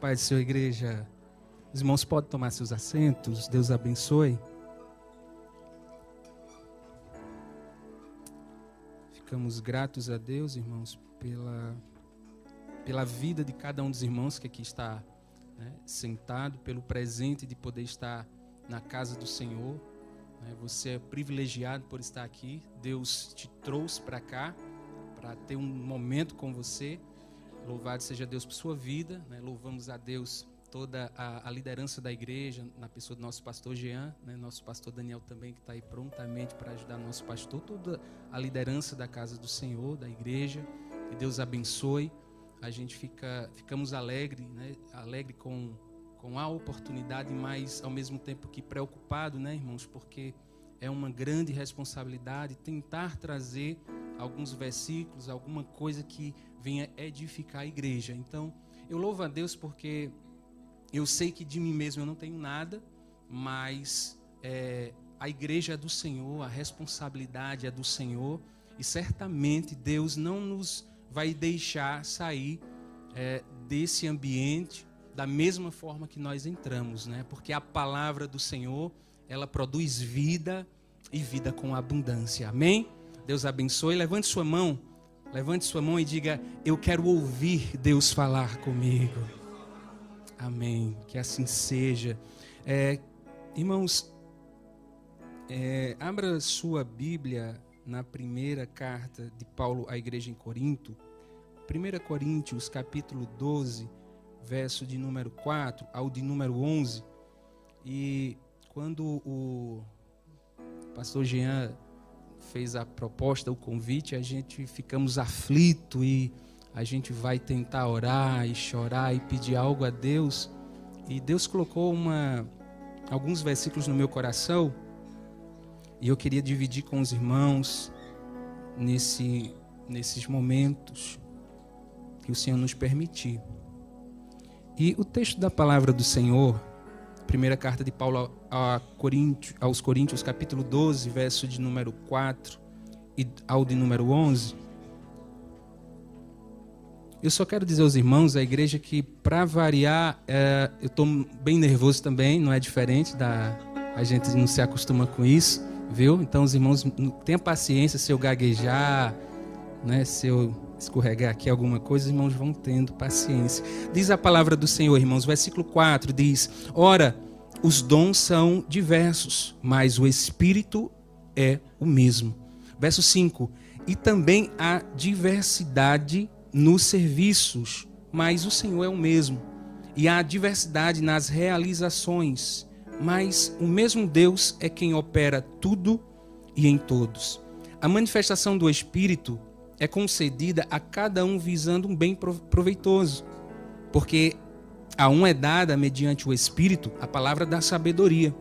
Pai do Senhor, igreja. Os irmãos podem tomar seus assentos. Deus abençoe. Ficamos gratos a Deus, irmãos, pela, pela vida de cada um dos irmãos que aqui está né, sentado, pelo presente de poder estar na casa do Senhor. Né, você é privilegiado por estar aqui. Deus te trouxe para cá para ter um momento com você. Louvado seja Deus por sua vida. Né? Louvamos a Deus toda a, a, liderança da igreja, na pessoa do nosso pastor Jean, né? nosso pastor Daniel também, que está aí prontamente para ajudar nosso pastor, toda a liderança da casa do Senhor, da igreja. Que Deus abençoe. A gente fica, ficamos alegre, né? alegre com, com a oportunidade, mas ao mesmo tempo que preocupado, né, irmãos, porque é uma grande responsabilidade tentar trazer alguns versículos, alguma coisa que venha edificar a igreja. Então, eu louvo a Deus porque eu sei que de mim mesmo eu não tenho nada, mas é, a igreja é do Senhor, a responsabilidade é do Senhor, e certamente Deus não nos vai deixar sair é, desse ambiente da mesma forma que nós entramos, né? Porque a palavra do Senhor ela produz vida e vida com abundância. Amém? Deus abençoe. Levante sua mão. Levante sua mão e diga: Eu quero ouvir Deus falar comigo. Amém. Que assim seja. É, irmãos, é, abra sua Bíblia na primeira carta de Paulo à igreja em Corinto. 1 Coríntios, capítulo 12, verso de número 4 ao de número 11. E quando o pastor Jean fez a proposta, o convite, a gente ficamos aflito e a gente vai tentar orar e chorar e pedir algo a Deus. E Deus colocou uma, alguns versículos no meu coração e eu queria dividir com os irmãos nesse, nesses momentos que o Senhor nos permitir. E o texto da palavra do Senhor Primeira carta de Paulo aos Coríntios, capítulo 12, verso de número 4 e ao de número 11. Eu só quero dizer aos irmãos, à igreja, que para variar, é, eu estou bem nervoso também, não é diferente da. A gente não se acostuma com isso, viu? Então, os irmãos, tenham paciência se eu gaguejar, né? se eu escorregar aqui alguma coisa, os irmãos vão tendo paciência. Diz a palavra do Senhor, irmãos, versículo 4 diz: Ora, os dons são diversos, mas o Espírito é o mesmo. Verso 5: E também há diversidade nos serviços, mas o Senhor é o mesmo. E há diversidade nas realizações, mas o mesmo Deus é quem opera tudo e em todos. A manifestação do Espírito é concedida a cada um visando um bem proveitoso, porque a um é dada mediante o Espírito a palavra da sabedoria,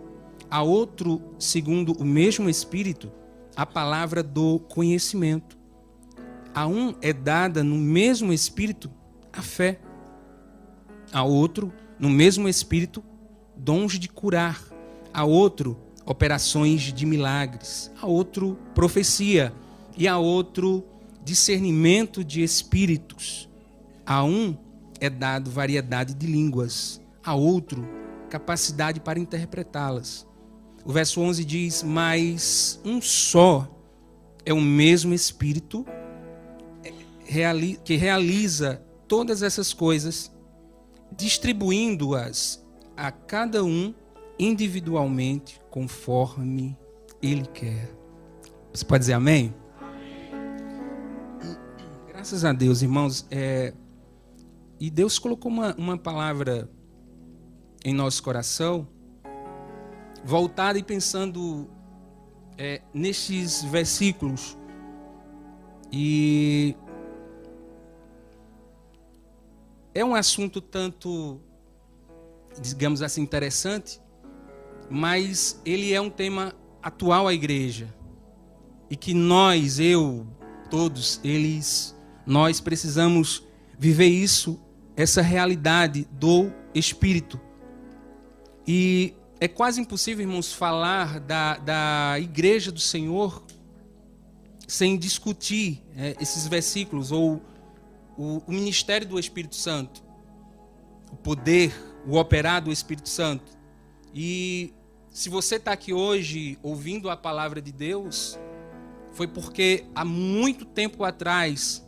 a outro, segundo o mesmo Espírito, a palavra do conhecimento. A um é dada no mesmo Espírito a fé, a outro, no mesmo Espírito, dons de curar, a outro, operações de milagres, a outro, profecia, e a outro, discernimento de espíritos. A um é dado variedade de línguas, a outro capacidade para interpretá-las. O verso 11 diz: Mas um só é o mesmo Espírito que realiza todas essas coisas, distribuindo-as a cada um individualmente, conforme Ele quer. Você pode dizer amém? Graças a Deus, irmãos. É... E Deus colocou uma, uma palavra em nosso coração, voltada e pensando é, nestes versículos. E é um assunto tanto, digamos assim, interessante, mas ele é um tema atual à igreja. E que nós, eu, todos, eles nós precisamos viver isso, essa realidade do Espírito. E é quase impossível, irmãos, falar da, da igreja do Senhor sem discutir é, esses versículos ou o, o ministério do Espírito Santo. o poder, o operar do Espírito Santo. E se você está aqui hoje ouvindo a palavra de Deus, foi porque há muito tempo atrás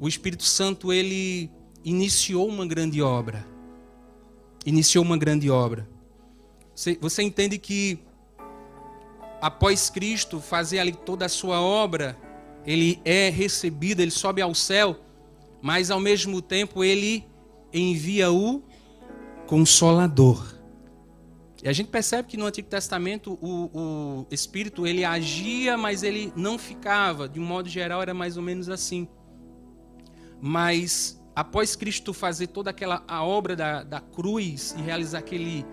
o Espírito Santo ele iniciou uma grande obra. Iniciou uma grande obra. Você, você entende que após Cristo fazer ali toda a sua obra, ele é recebido, ele sobe ao céu, mas ao mesmo tempo ele envia o consolador. E a gente percebe que no Antigo Testamento o, o Espírito ele agia, mas ele não ficava. De um modo geral era mais ou menos assim. Mas após Cristo fazer toda aquela a obra da, da cruz e realizar aquele,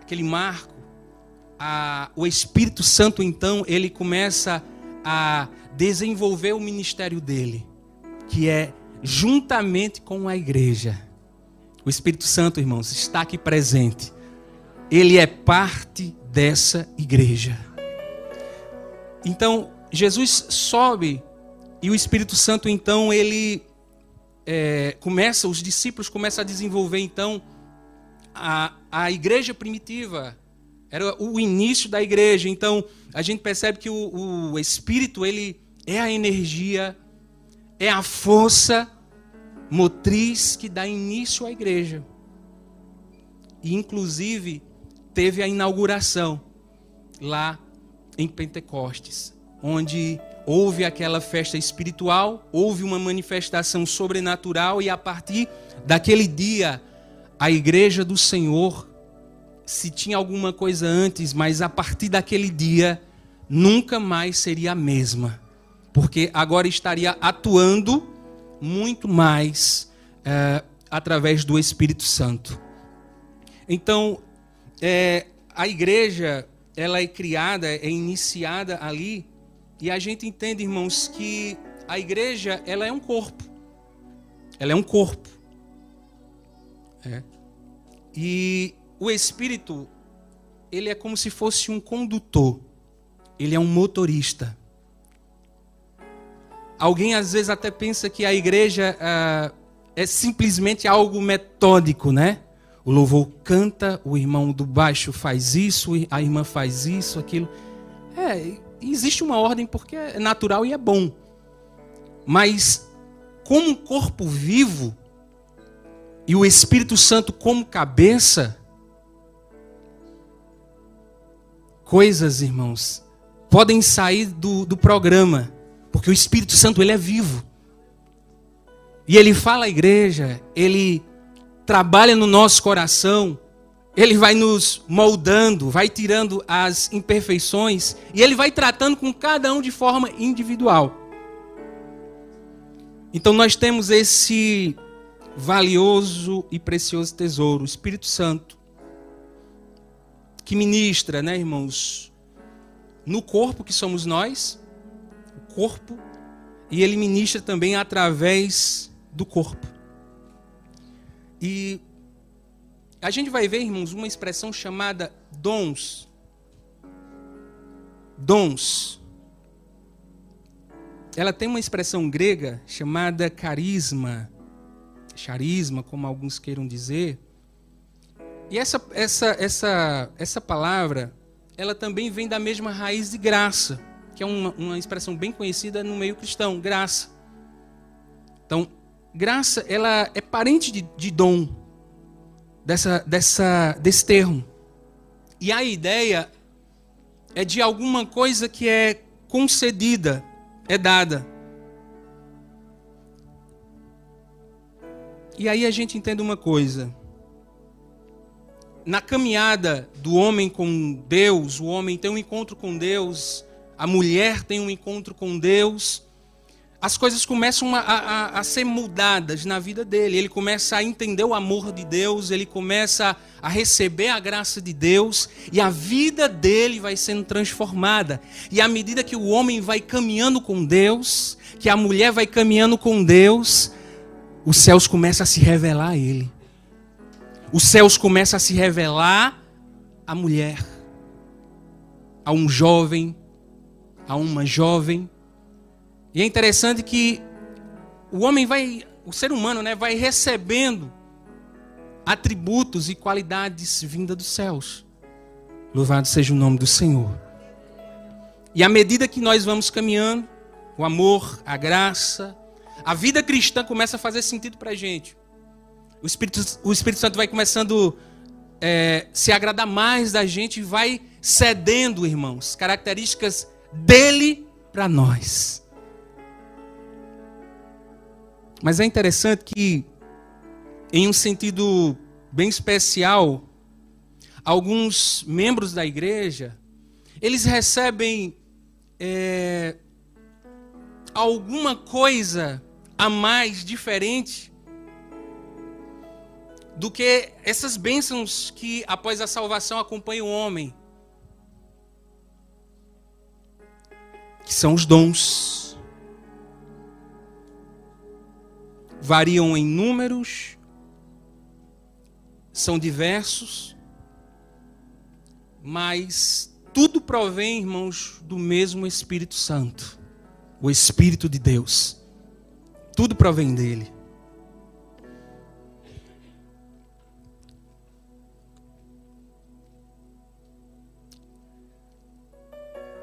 aquele marco, a, o Espírito Santo então ele começa a desenvolver o ministério dele, que é juntamente com a igreja. O Espírito Santo, irmãos, está aqui presente ele é parte dessa igreja. Então, Jesus sobe e o Espírito Santo, então, ele é, começa, os discípulos começam a desenvolver, então, a, a igreja primitiva. Era o início da igreja. Então, a gente percebe que o, o Espírito, ele é a energia, é a força motriz que dá início à igreja. E, inclusive, teve a inauguração lá em Pentecostes, onde houve aquela festa espiritual, houve uma manifestação sobrenatural e a partir daquele dia a igreja do Senhor, se tinha alguma coisa antes, mas a partir daquele dia nunca mais seria a mesma, porque agora estaria atuando muito mais é, através do Espírito Santo. Então, é, a igreja ela é criada, é iniciada ali, e a gente entende, irmãos, que a igreja ela é um corpo. Ela é um corpo. É. E o Espírito, ele é como se fosse um condutor. Ele é um motorista. Alguém às vezes até pensa que a igreja ah, é simplesmente algo metódico, né? O louvor canta, o irmão do baixo faz isso, a irmã faz isso, aquilo. É, existe uma ordem porque é natural e é bom. Mas, como um corpo vivo, e o Espírito Santo como cabeça, coisas, irmãos, podem sair do, do programa, porque o Espírito Santo ele é vivo. E ele fala à igreja, ele trabalha no nosso coração, ele vai nos moldando, vai tirando as imperfeições e ele vai tratando com cada um de forma individual. Então nós temos esse valioso e precioso tesouro, o Espírito Santo, que ministra, né, irmãos, no corpo que somos nós, o corpo, e ele ministra também através do corpo. E a gente vai ver, irmãos, uma expressão chamada dons. Dons. Ela tem uma expressão grega chamada carisma, charisma, como alguns queiram dizer. E essa, essa, essa, essa palavra, ela também vem da mesma raiz de graça, que é uma, uma expressão bem conhecida no meio cristão, graça. Então, graça, ela é parente de, de dom, dessa, dessa, desse termo. E a ideia é de alguma coisa que é concedida, é dada. E aí a gente entende uma coisa. Na caminhada do homem com Deus, o homem tem um encontro com Deus, a mulher tem um encontro com Deus, as coisas começam a, a, a, ser mudadas na vida dele. Ele começa a entender o amor de Deus, ele começa a receber a graça de Deus e a vida dele vai sendo transformada. E à medida que o homem vai caminhando com Deus, que a mulher vai caminhando com Deus, os céus começam a se revelar a ele. Os céus começam a se revelar à mulher, a um jovem, a uma jovem e é interessante que o homem vai, o ser humano, né, vai recebendo atributos e qualidades vinda dos céus. Louvado seja o nome do Senhor. E à medida que nós vamos caminhando, o amor, a graça, a vida cristã começa a fazer sentido para a gente. O Espírito, o Espírito Santo vai começando a é, se agradar mais da gente e vai cedendo, irmãos, características dele para nós. Mas é interessante que, em um sentido bem especial, alguns membros da igreja, eles recebem é, alguma coisa a mais diferente do que essas bênçãos que após a salvação acompanham o homem. Que são os dons. Variam em números, são diversos, mas tudo provém, irmãos, do mesmo Espírito Santo, o Espírito de Deus. Tudo provém dele.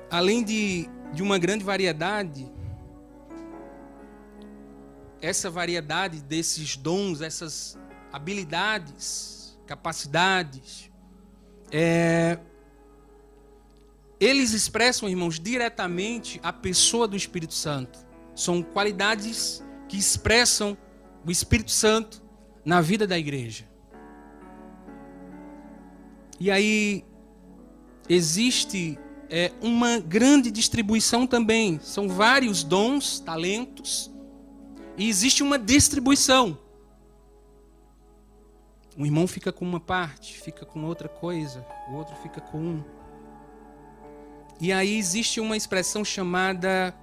Além de, de uma grande variedade, essa variedade desses dons, essas habilidades, capacidades, é, eles expressam, irmãos, diretamente a pessoa do Espírito Santo. São qualidades que expressam o Espírito Santo na vida da igreja. E aí existe é, uma grande distribuição também. São vários dons, talentos, e existe uma distribuição. Um irmão fica com uma parte, fica com outra coisa, o outro fica com um. E aí existe uma expressão chamada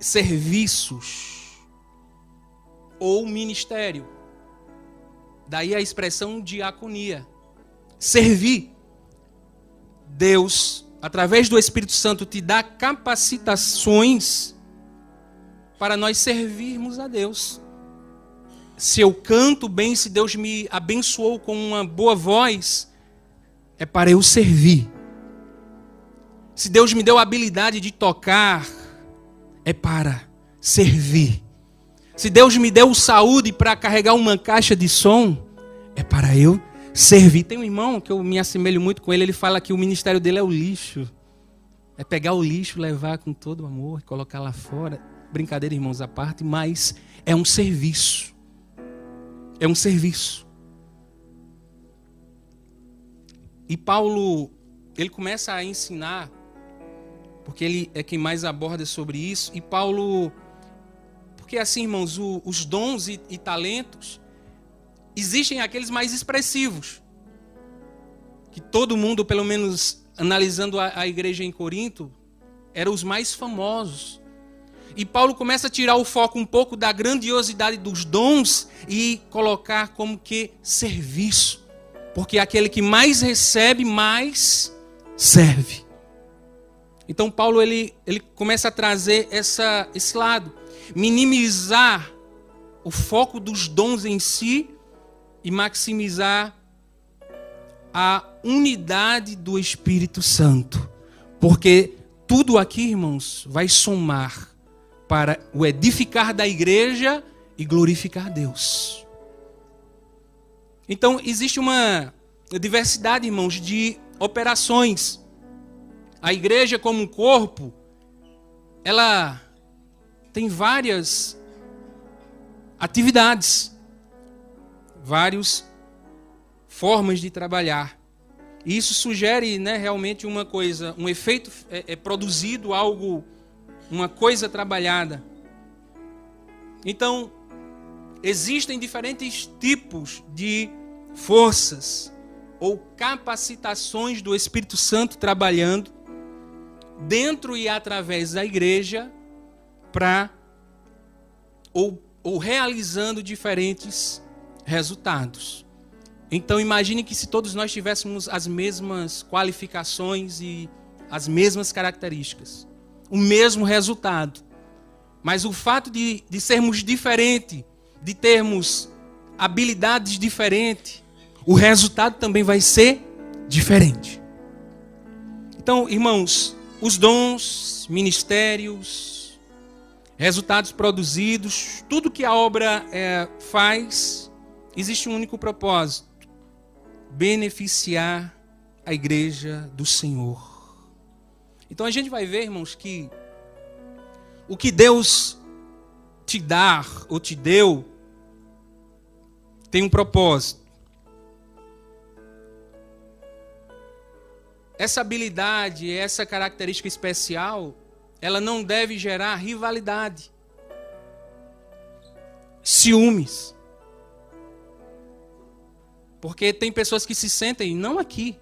serviços ou ministério. Daí a expressão diaconia. Servir. Deus, através do Espírito Santo, te dá capacitações para nós servirmos a Deus. Se eu canto bem, se Deus me abençoou com uma boa voz, é para eu servir. Se Deus me deu a habilidade de tocar, é para servir. Se Deus me deu saúde para carregar uma caixa de som, é para eu servir. Tem um irmão que eu me assemelho muito com ele, ele fala que o ministério dele é o lixo. É pegar o lixo, levar com todo amor, colocar lá fora. Brincadeira, irmãos, à parte, mas é um serviço. É um serviço. E Paulo, ele começa a ensinar, porque ele é quem mais aborda sobre isso, e Paulo, porque assim, irmãos, o, os dons e, e talentos, existem aqueles mais expressivos, que todo mundo, pelo menos analisando a, a igreja em Corinto, eram os mais famosos. E Paulo começa a tirar o foco um pouco da grandiosidade dos dons e colocar como que serviço. Porque aquele que mais recebe, mais serve. Então Paulo ele, ele começa a trazer essa, esse lado, minimizar o foco dos dons em si e maximizar a unidade do Espírito Santo. Porque tudo aqui, irmãos, vai somar para o edificar da igreja e glorificar Deus. Então, existe uma diversidade, irmãos, de operações. A igreja, como um corpo, ela tem várias atividades, várias formas de trabalhar. E isso sugere né, realmente uma coisa, um efeito é, é produzido, algo uma coisa trabalhada. Então, existem diferentes tipos de forças ou capacitações do Espírito Santo trabalhando dentro e através da igreja para ou, ou realizando diferentes resultados. Então imagine que se todos nós tivéssemos as mesmas qualificações e as mesmas características, o mesmo resultado. Mas o fato de, de sermos diferentes, de termos habilidades diferentes, o resultado também vai ser diferente. Então, irmãos, os dons, ministérios, resultados produzidos, tudo que a obra é, faz, existe um único propósito: beneficiar a igreja do Senhor. Então a gente vai ver, irmãos, que o que Deus te dá ou te deu tem um propósito. Essa habilidade, essa característica especial, ela não deve gerar rivalidade, ciúmes. Porque tem pessoas que se sentem, não aqui,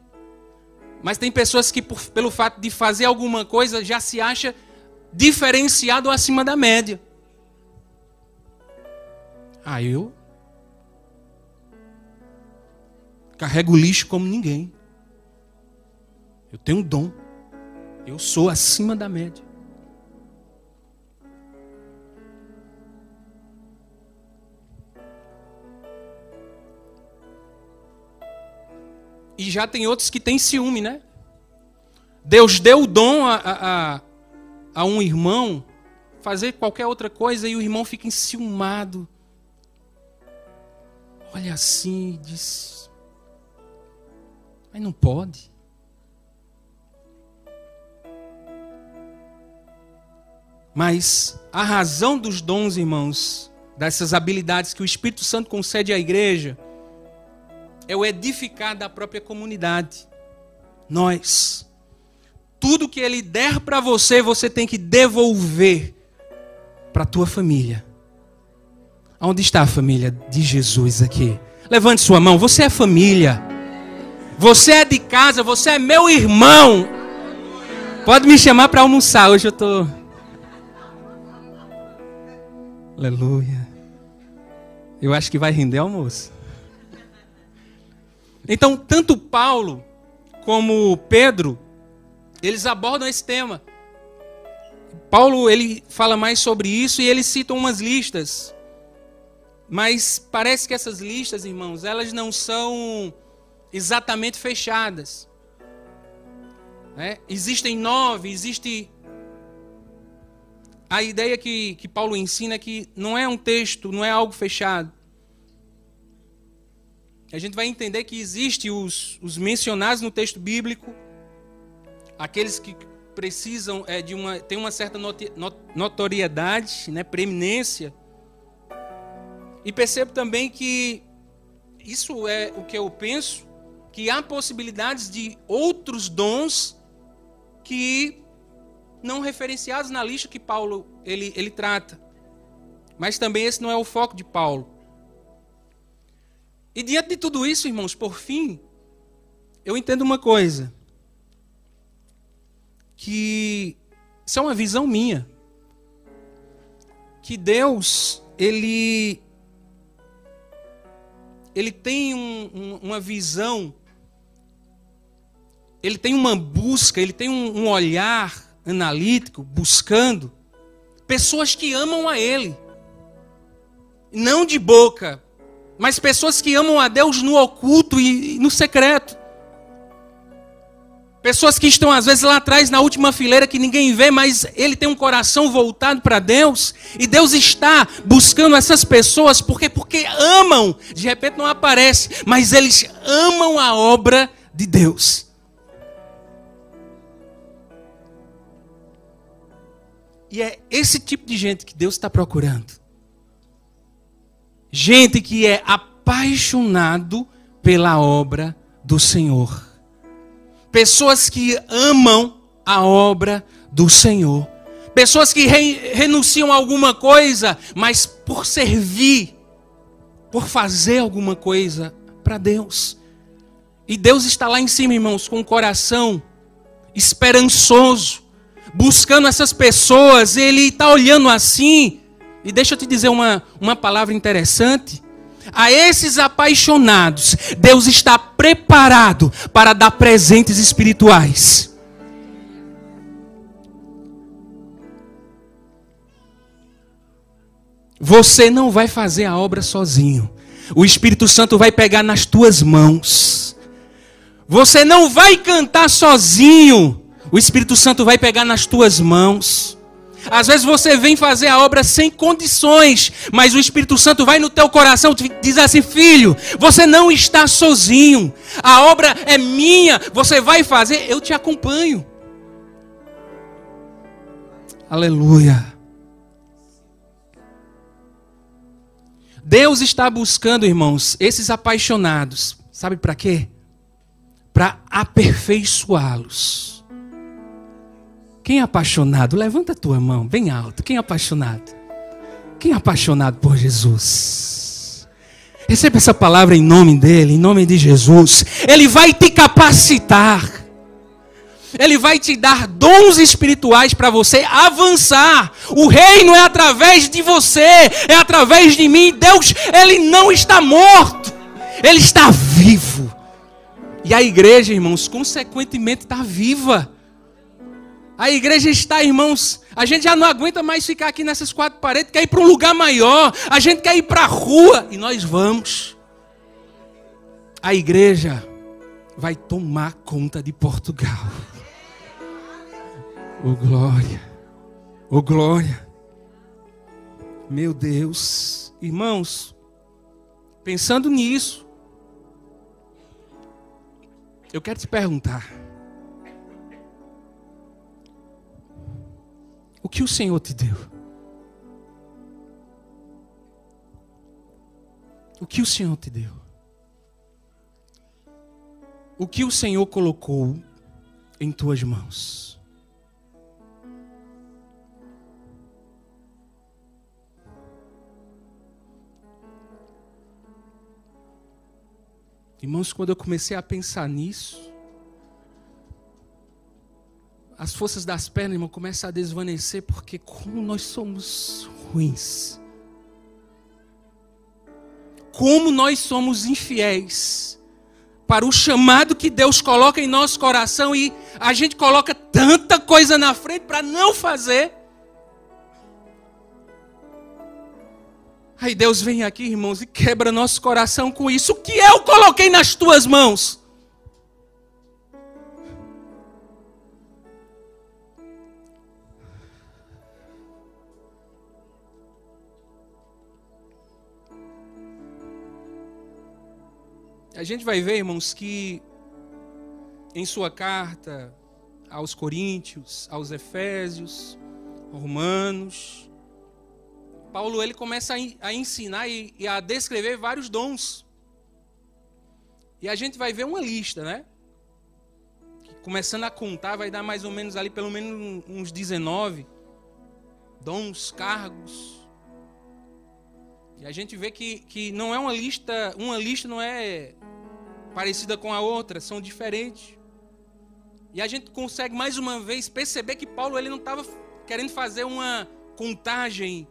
mas tem pessoas que, por, pelo fato de fazer alguma coisa, já se acha diferenciado acima da média. Ah, eu carrego lixo como ninguém. Eu tenho um dom. Eu sou acima da média. E já tem outros que têm ciúme, né? Deus deu o dom a, a, a um irmão fazer qualquer outra coisa e o irmão fica enciumado. Olha assim, diz. Mas não pode. Mas a razão dos dons, irmãos, dessas habilidades que o Espírito Santo concede à igreja, é o edificar da própria comunidade. Nós. Tudo que ele der para você, você tem que devolver para a tua família. Onde está a família de Jesus aqui? Levante sua mão. Você é família. Você é de casa. Você é meu irmão. Pode me chamar para almoçar. Hoje eu estou. Aleluia. Eu acho que vai render almoço. Então, tanto Paulo como Pedro, eles abordam esse tema. Paulo ele fala mais sobre isso e ele cita umas listas. Mas parece que essas listas, irmãos, elas não são exatamente fechadas. É? Existem nove, existe. A ideia que, que Paulo ensina é que não é um texto, não é algo fechado a gente vai entender que existe os, os mencionados no texto bíblico, aqueles que precisam é, de uma tem uma certa notoriedade, né, preeminência. E percebo também que isso é o que eu penso, que há possibilidades de outros dons que não referenciados na lista que Paulo ele, ele trata. Mas também esse não é o foco de Paulo. E diante de tudo isso, irmãos, por fim, eu entendo uma coisa. Que isso é uma visão minha. Que Deus, ele ele tem um, um, uma visão, ele tem uma busca, ele tem um, um olhar analítico, buscando pessoas que amam a Ele, não de boca, mas pessoas que amam a Deus no oculto e no secreto. Pessoas que estão às vezes lá atrás na última fileira que ninguém vê, mas ele tem um coração voltado para Deus, e Deus está buscando essas pessoas porque porque amam. De repente não aparece, mas eles amam a obra de Deus. E é esse tipo de gente que Deus está procurando. Gente que é apaixonado pela obra do Senhor. Pessoas que amam a obra do Senhor. Pessoas que re renunciam a alguma coisa, mas por servir, por fazer alguma coisa para Deus. E Deus está lá em cima, irmãos, com o coração esperançoso, buscando essas pessoas. Ele está olhando assim e deixa eu te dizer uma, uma palavra interessante. A esses apaixonados, Deus está preparado para dar presentes espirituais. Você não vai fazer a obra sozinho. o Espírito Santo vai pegar nas tuas mãos. Você não vai cantar sozinho, o Espírito Santo vai pegar nas tuas mãos. Às vezes você vem fazer a obra sem condições, mas o Espírito Santo vai no teu coração e diz assim: filho, você não está sozinho, a obra é minha, você vai fazer, eu te acompanho. Aleluia. Deus está buscando, irmãos, esses apaixonados, sabe para quê? Para aperfeiçoá-los. Quem é apaixonado? Levanta a tua mão bem alto. Quem é apaixonado? Quem é apaixonado por Jesus? Receba essa palavra em nome dele, em nome de Jesus. Ele vai te capacitar. Ele vai te dar dons espirituais para você avançar. O reino é através de você, é através de mim. Deus, ele não está morto, ele está vivo. E a igreja, irmãos, consequentemente está viva. A igreja está, irmãos. A gente já não aguenta mais ficar aqui nessas quatro paredes, quer ir para um lugar maior. A gente quer ir para a rua e nós vamos. A igreja vai tomar conta de Portugal. Oh glória. Oh glória. Meu Deus, irmãos, pensando nisso, eu quero te perguntar. O que o Senhor te deu? O que o Senhor te deu? O que o Senhor colocou em tuas mãos? Irmãos, quando eu comecei a pensar nisso, as forças das pernas, irmão, começam a desvanecer, porque como nós somos ruins. Como nós somos infiéis para o chamado que Deus coloca em nosso coração e a gente coloca tanta coisa na frente para não fazer. Aí Deus vem aqui, irmãos, e quebra nosso coração com isso. O que eu coloquei nas tuas mãos? A gente vai ver, irmãos, que em sua carta aos Coríntios, aos Efésios, Romanos, Paulo ele começa a, ensinar e, a descrever vários dons. E a gente vai ver uma lista, né? Começando a contar, vai dar mais ou menos ali, pelo menos uns 19 dons, cargos. E a gente vê que, que não é uma lista, uma lista não é parecida com a outra, são diferentes. E a gente consegue mais uma vez perceber que Paulo ele não estava querendo fazer uma contagem.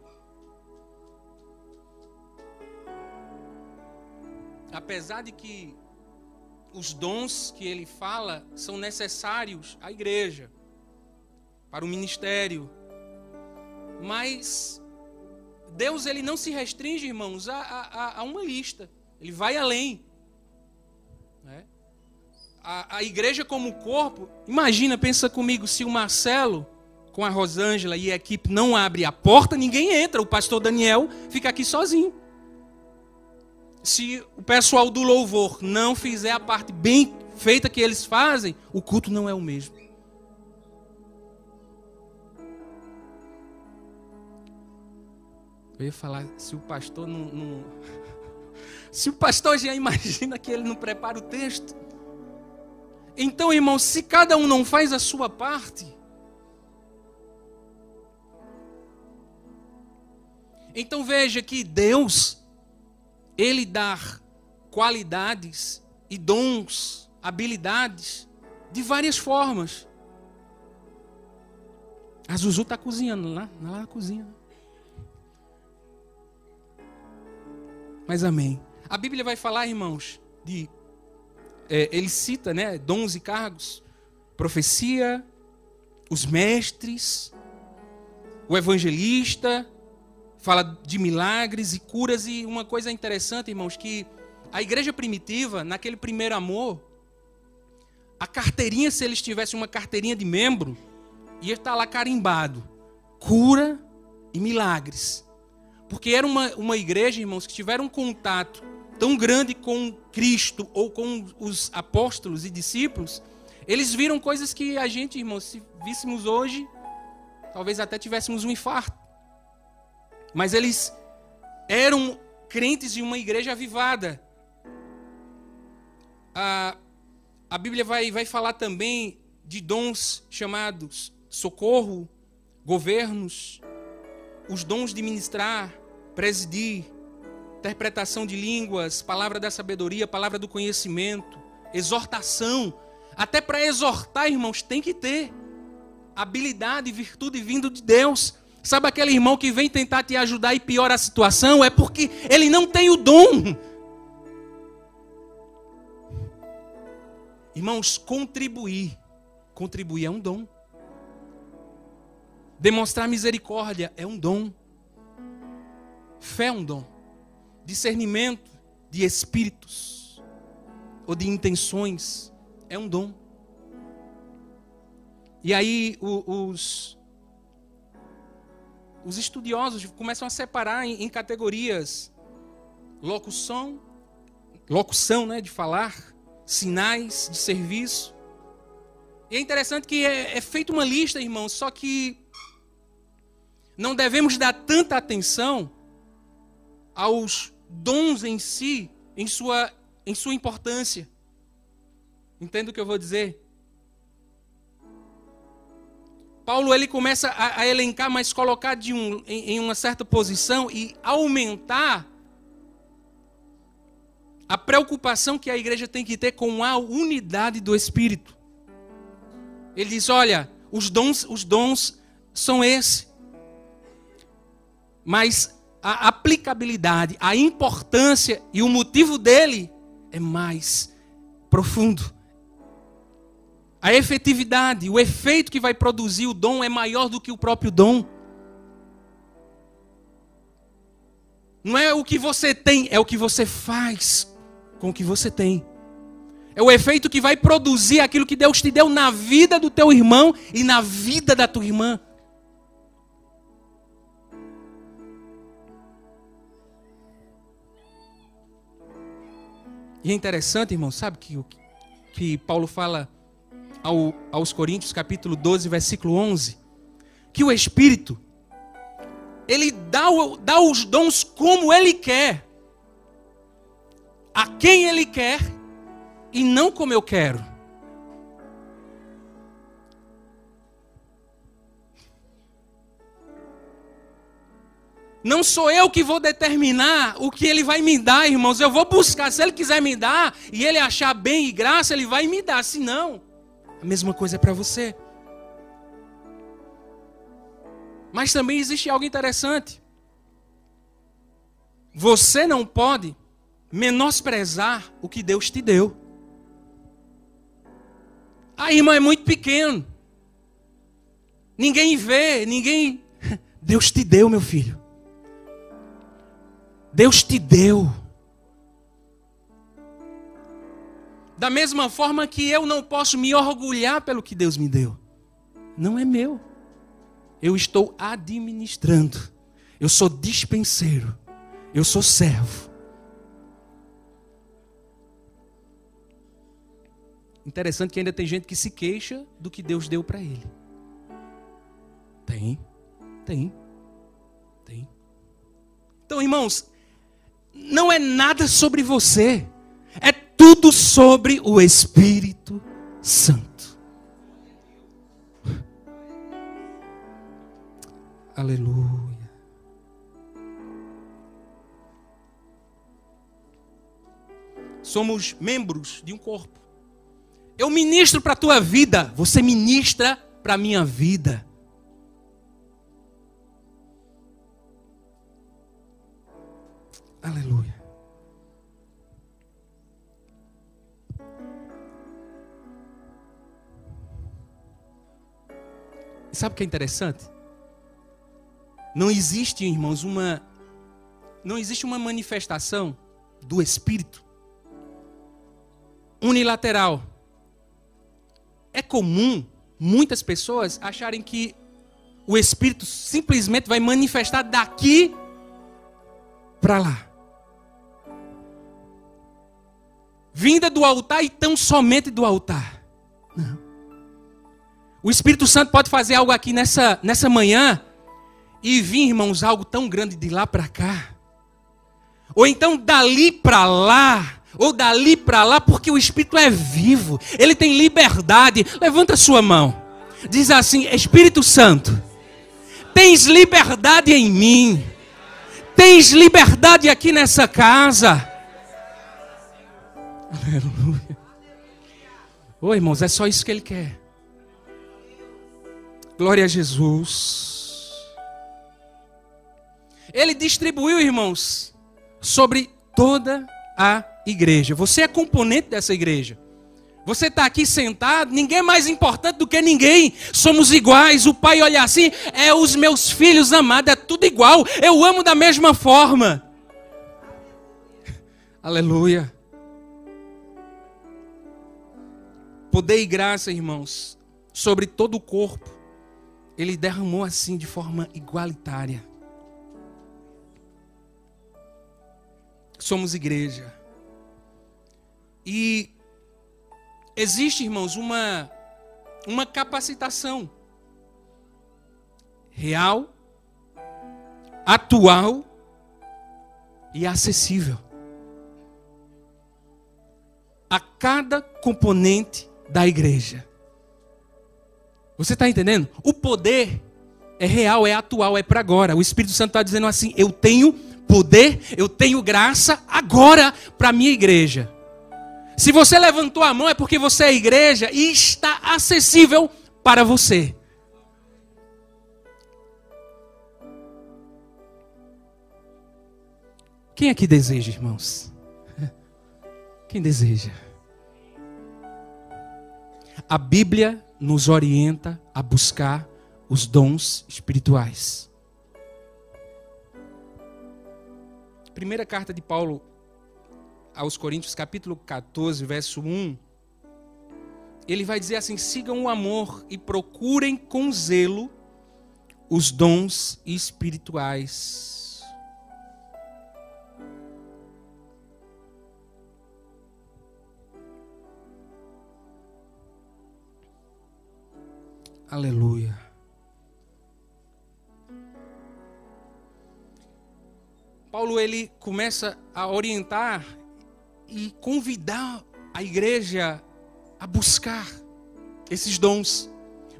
Apesar de que os dons que ele fala são necessários à igreja, para o ministério. Mas Deus ele não se restringe, irmãos, a, a, a uma lista. Ele vai além a, a igreja como corpo, imagina, pensa comigo, se o Marcelo com a Rosângela e a equipe não abre a porta, ninguém entra. O pastor Daniel fica aqui sozinho. Se o pessoal do louvor não fizer a parte bem feita que eles fazem, o culto não é o mesmo. Eu ia falar, se o pastor não. não... Se o pastor já imagina que ele não prepara o texto. Então, irmãos, se cada um não faz a sua parte, então veja que Deus, Ele dá qualidades e dons, habilidades, de várias formas. A Zuzu está cozinhando lá, lá na cozinha. Mas amém. A Bíblia vai falar, irmãos, de é, ele cita né, dons e cargos, profecia, os mestres, o evangelista, fala de milagres e curas e uma coisa interessante, irmãos, que a igreja primitiva, naquele primeiro amor, a carteirinha, se eles tivessem uma carteirinha de membro, ia estar lá carimbado: cura e milagres. Porque era uma, uma igreja, irmãos, que tiveram um contato tão grande com Cristo ou com os apóstolos e discípulos, eles viram coisas que a gente, irmãos, se víssemos hoje, talvez até tivéssemos um infarto. Mas eles eram crentes de uma igreja avivada. A, a Bíblia vai, vai falar também de dons chamados socorro, governos, os dons de ministrar, presidir, interpretação de línguas, palavra da sabedoria, palavra do conhecimento, exortação. Até para exortar, irmãos, tem que ter habilidade e virtude vindo de Deus. Sabe aquele irmão que vem tentar te ajudar e piora a situação? É porque ele não tem o dom. Irmãos, contribuir. Contribuir é um dom. Demonstrar misericórdia é um dom. Fé é um dom. Discernimento de espíritos ou de intenções é um dom. E aí os, os estudiosos começam a separar em, em categorias locução, locução, né, de falar, sinais de serviço. E é interessante que é, é feita uma lista, irmãos, só que não devemos dar tanta atenção aos dons em si, em sua, em sua importância. Entende o que eu vou dizer? Paulo ele começa a, a elencar, mas colocar de um, em, em uma certa posição e aumentar a preocupação que a igreja tem que ter com a unidade do Espírito. Ele diz: olha, os dons, os dons são esses. Mas a aplicabilidade, a importância e o motivo dele é mais profundo. A efetividade, o efeito que vai produzir o dom é maior do que o próprio dom. Não é o que você tem, é o que você faz com o que você tem. É o efeito que vai produzir aquilo que Deus te deu na vida do teu irmão e na vida da tua irmã. E é interessante, irmão, sabe que, que Paulo fala ao, aos Coríntios, capítulo 12, versículo 11? Que o Espírito, ele dá, dá os dons como ele quer, a quem ele quer e não como eu quero. Não sou eu que vou determinar o que ele vai me dar, irmãos. Eu vou buscar. Se ele quiser me dar e ele achar bem e graça, ele vai me dar. Se não, a mesma coisa é para você. Mas também existe algo interessante. Você não pode menosprezar o que Deus te deu. A irmã é muito pequeno. Ninguém vê, ninguém. Deus te deu, meu filho. Deus te deu. Da mesma forma que eu não posso me orgulhar pelo que Deus me deu. Não é meu. Eu estou administrando. Eu sou dispenseiro. Eu sou servo. Interessante que ainda tem gente que se queixa do que Deus deu para ele. Tem, tem, tem. Então, irmãos, não é nada sobre você, é tudo sobre o Espírito Santo. Aleluia. Somos membros de um corpo. Eu ministro para a tua vida, você ministra para a minha vida. Sabe o que é interessante? Não existe, irmãos, uma não existe uma manifestação do espírito unilateral. É comum muitas pessoas acharem que o espírito simplesmente vai manifestar daqui para lá. Vinda do altar e tão somente do altar. Não. O Espírito Santo pode fazer algo aqui nessa, nessa manhã e vir, irmãos, algo tão grande de lá para cá. Ou então dali para lá, ou dali para lá, porque o Espírito é vivo, ele tem liberdade. Levanta sua mão. Diz assim: Espírito Santo, tens liberdade em mim. Tens liberdade aqui nessa casa. Aleluia. Ô irmãos, é só isso que ele quer. Glória a Jesus. Ele distribuiu, irmãos, sobre toda a igreja. Você é componente dessa igreja. Você está aqui sentado, ninguém é mais importante do que ninguém. Somos iguais. O pai olha assim, é os meus filhos amados, é tudo igual. Eu amo da mesma forma. Aleluia. Poder e graça, irmãos, sobre todo o corpo, ele derramou assim de forma igualitária. Somos igreja. E existe, irmãos, uma, uma capacitação real, atual e acessível a cada componente da igreja. Você está entendendo? O poder é real, é atual, é para agora. O Espírito Santo está dizendo assim: eu tenho poder, eu tenho graça agora para a minha igreja. Se você levantou a mão é porque você é igreja e está acessível para você. Quem aqui deseja, irmãos? Quem deseja? A Bíblia nos orienta a buscar os dons espirituais. Primeira carta de Paulo aos Coríntios, capítulo 14, verso 1, ele vai dizer assim: sigam o amor e procurem com zelo os dons espirituais. Aleluia. Paulo ele começa a orientar e convidar a igreja a buscar esses dons.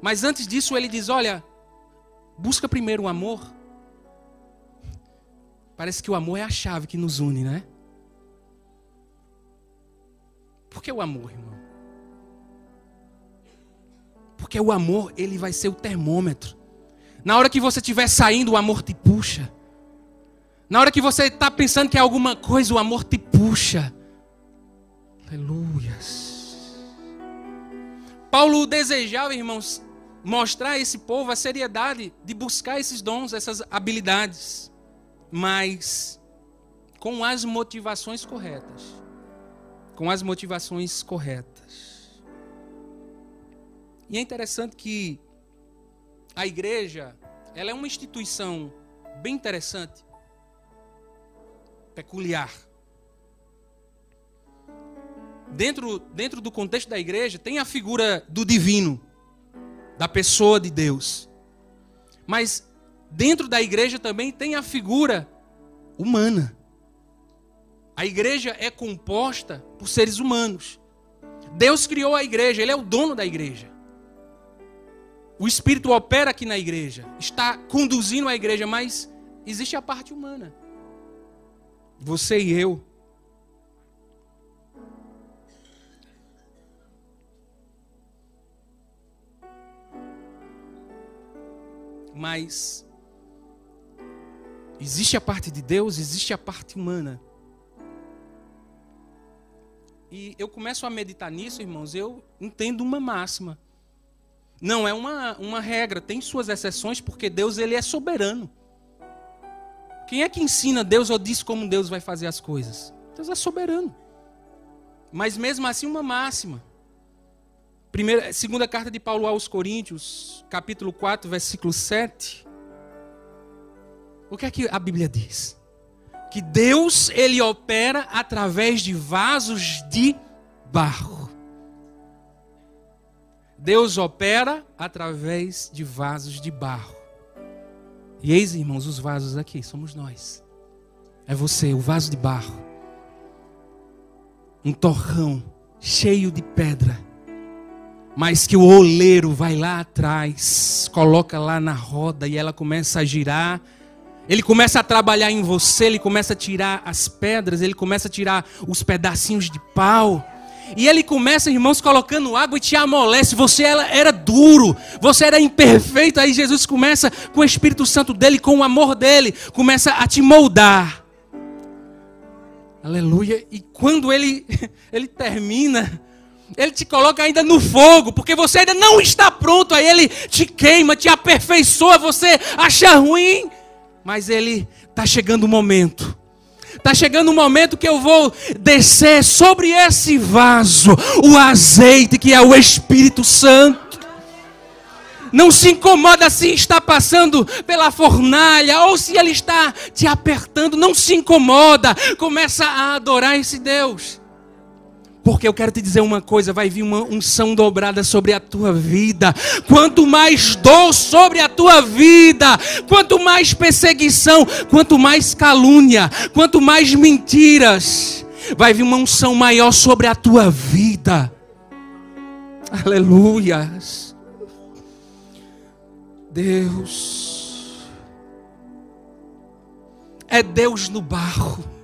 Mas antes disso ele diz: "Olha, busca primeiro o amor". Parece que o amor é a chave que nos une, né? Por que o amor, irmão? Porque o amor, ele vai ser o termômetro. Na hora que você estiver saindo, o amor te puxa. Na hora que você está pensando que é alguma coisa, o amor te puxa. Aleluias. Paulo desejava, irmãos, mostrar a esse povo a seriedade de buscar esses dons, essas habilidades, mas com as motivações corretas. Com as motivações corretas. E é interessante que a igreja, ela é uma instituição bem interessante, peculiar. Dentro, dentro do contexto da igreja, tem a figura do divino, da pessoa de Deus. Mas dentro da igreja também tem a figura humana. A igreja é composta por seres humanos. Deus criou a igreja, Ele é o dono da igreja. O Espírito opera aqui na igreja, está conduzindo a igreja, mas existe a parte humana. Você e eu. Mas existe a parte de Deus, existe a parte humana. E eu começo a meditar nisso, irmãos, eu entendo uma máxima. Não é uma, uma regra, tem suas exceções, porque Deus ele é soberano. Quem é que ensina Deus ou diz como Deus vai fazer as coisas? Deus é soberano. Mas mesmo assim, uma máxima. Primeira, segunda carta de Paulo aos Coríntios, capítulo 4, versículo 7. O que é que a Bíblia diz? Que Deus, ele opera através de vasos de barro. Deus opera através de vasos de barro. E eis, irmãos, os vasos aqui, somos nós. É você, o vaso de barro. Um torrão cheio de pedra. Mas que o oleiro vai lá atrás, coloca lá na roda e ela começa a girar. Ele começa a trabalhar em você, ele começa a tirar as pedras, ele começa a tirar os pedacinhos de pau. E ele começa, irmãos, colocando água e te amolece. Você era, duro, você era imperfeito. Aí Jesus começa com o Espírito Santo dele, com o amor dele, começa a te moldar. Aleluia. E quando ele, ele termina, ele te coloca ainda no fogo, porque você ainda não está pronto. Aí ele te queima, te aperfeiçoa. Você acha ruim, mas ele está chegando o momento Está chegando o momento que eu vou descer sobre esse vaso o azeite que é o Espírito Santo. Não se incomoda se está passando pela fornalha ou se ele está te apertando. Não se incomoda. Começa a adorar esse Deus. Porque eu quero te dizer uma coisa: vai vir uma unção dobrada sobre a tua vida. Quanto mais dor sobre a tua vida, quanto mais perseguição, quanto mais calúnia, quanto mais mentiras, vai vir uma unção maior sobre a tua vida. Aleluias. Deus. É Deus no barro.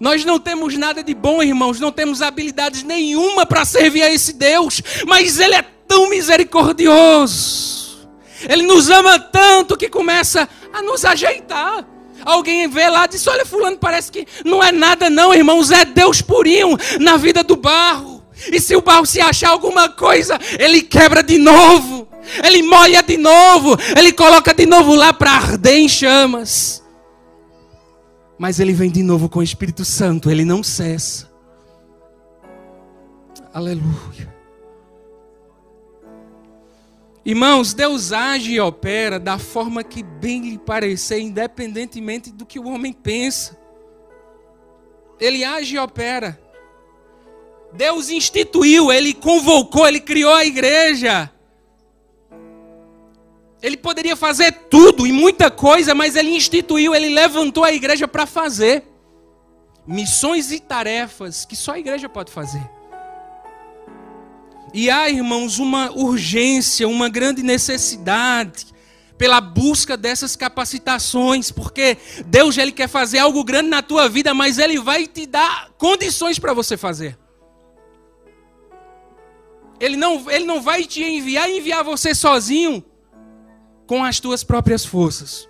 Nós não temos nada de bom, irmãos, não temos habilidades nenhuma para servir a esse Deus, mas Ele é tão misericordioso, Ele nos ama tanto que começa a nos ajeitar. Alguém vê lá e diz: Olha, Fulano, parece que não é nada, não, irmãos, é Deus purinho na vida do barro. E se o barro se achar alguma coisa, ele quebra de novo, ele molha de novo, ele coloca de novo lá para arder em chamas. Mas ele vem de novo com o Espírito Santo, ele não cessa. Aleluia. Irmãos, Deus age e opera da forma que bem lhe parecer, independentemente do que o homem pensa. Ele age e opera. Deus instituiu, ele convocou, ele criou a igreja. Ele poderia fazer tudo e muita coisa, mas ele instituiu, ele levantou a igreja para fazer missões e tarefas que só a igreja pode fazer. E há, irmãos, uma urgência, uma grande necessidade pela busca dessas capacitações, porque Deus ele quer fazer algo grande na tua vida, mas ele vai te dar condições para você fazer. Ele não, ele não vai te enviar enviar você sozinho com as tuas próprias forças.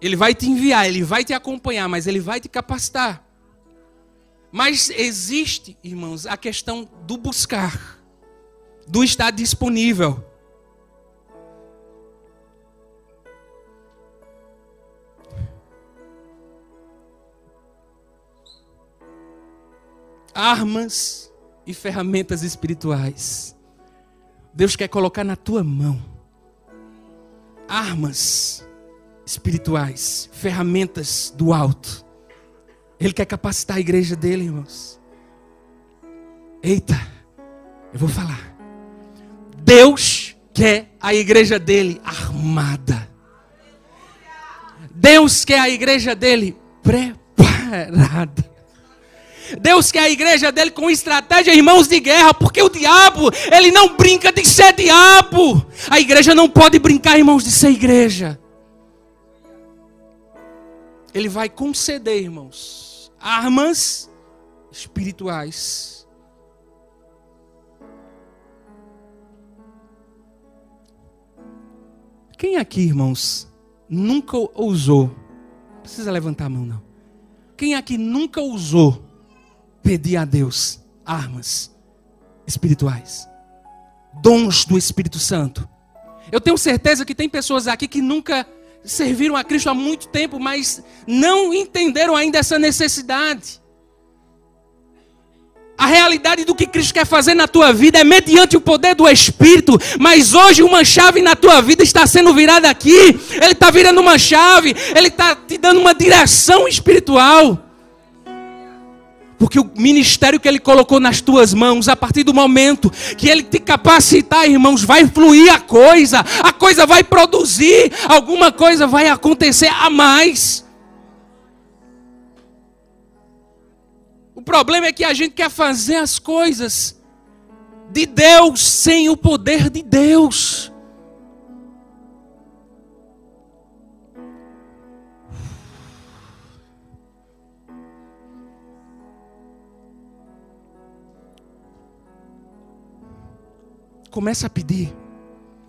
Ele vai te enviar, ele vai te acompanhar, mas ele vai te capacitar. Mas existe, irmãos, a questão do buscar, do estar disponível. Armas e ferramentas espirituais. Deus quer colocar na tua mão armas espirituais, ferramentas do alto. Ele quer capacitar a igreja dele, irmãos. Eita, eu vou falar. Deus quer a igreja dele armada. Deus quer a igreja dele preparada. Deus quer a igreja dele com estratégia, irmãos de guerra, porque o diabo, ele não brinca de ser diabo. A igreja não pode brincar, irmãos, de ser igreja. Ele vai conceder, irmãos, armas espirituais. Quem aqui, irmãos, nunca usou? Não precisa levantar a mão, não. Quem aqui nunca usou pedir a Deus armas espirituais, dons do Espírito Santo. Eu tenho certeza que tem pessoas aqui que nunca serviram a Cristo há muito tempo, mas não entenderam ainda essa necessidade. A realidade do que Cristo quer fazer na tua vida é mediante o poder do Espírito. Mas hoje uma chave na tua vida está sendo virada aqui. Ele está virando uma chave. Ele está te dando uma direção espiritual. Porque o ministério que Ele colocou nas tuas mãos, a partir do momento que Ele te capacitar, irmãos, vai fluir a coisa, a coisa vai produzir, alguma coisa vai acontecer a mais. O problema é que a gente quer fazer as coisas de Deus sem o poder de Deus. Comece a pedir.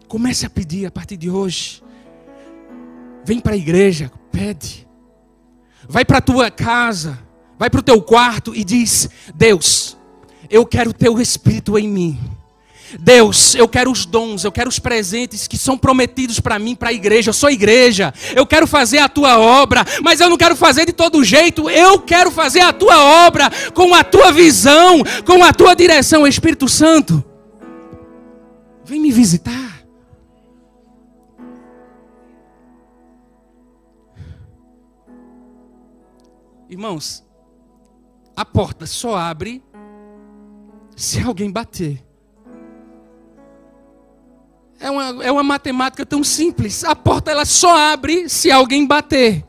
Comece a pedir a partir de hoje. Vem para a igreja, pede. Vai para a tua casa, vai para o teu quarto e diz: Deus, eu quero o teu espírito em mim. Deus, eu quero os dons, eu quero os presentes que são prometidos para mim, para a igreja. Eu sou igreja, eu quero fazer a tua obra, mas eu não quero fazer de todo jeito. Eu quero fazer a tua obra com a tua visão, com a tua direção, Espírito Santo. Vem me visitar. Irmãos, a porta só abre se alguém bater. É uma, é uma matemática tão simples. A porta ela só abre se alguém bater.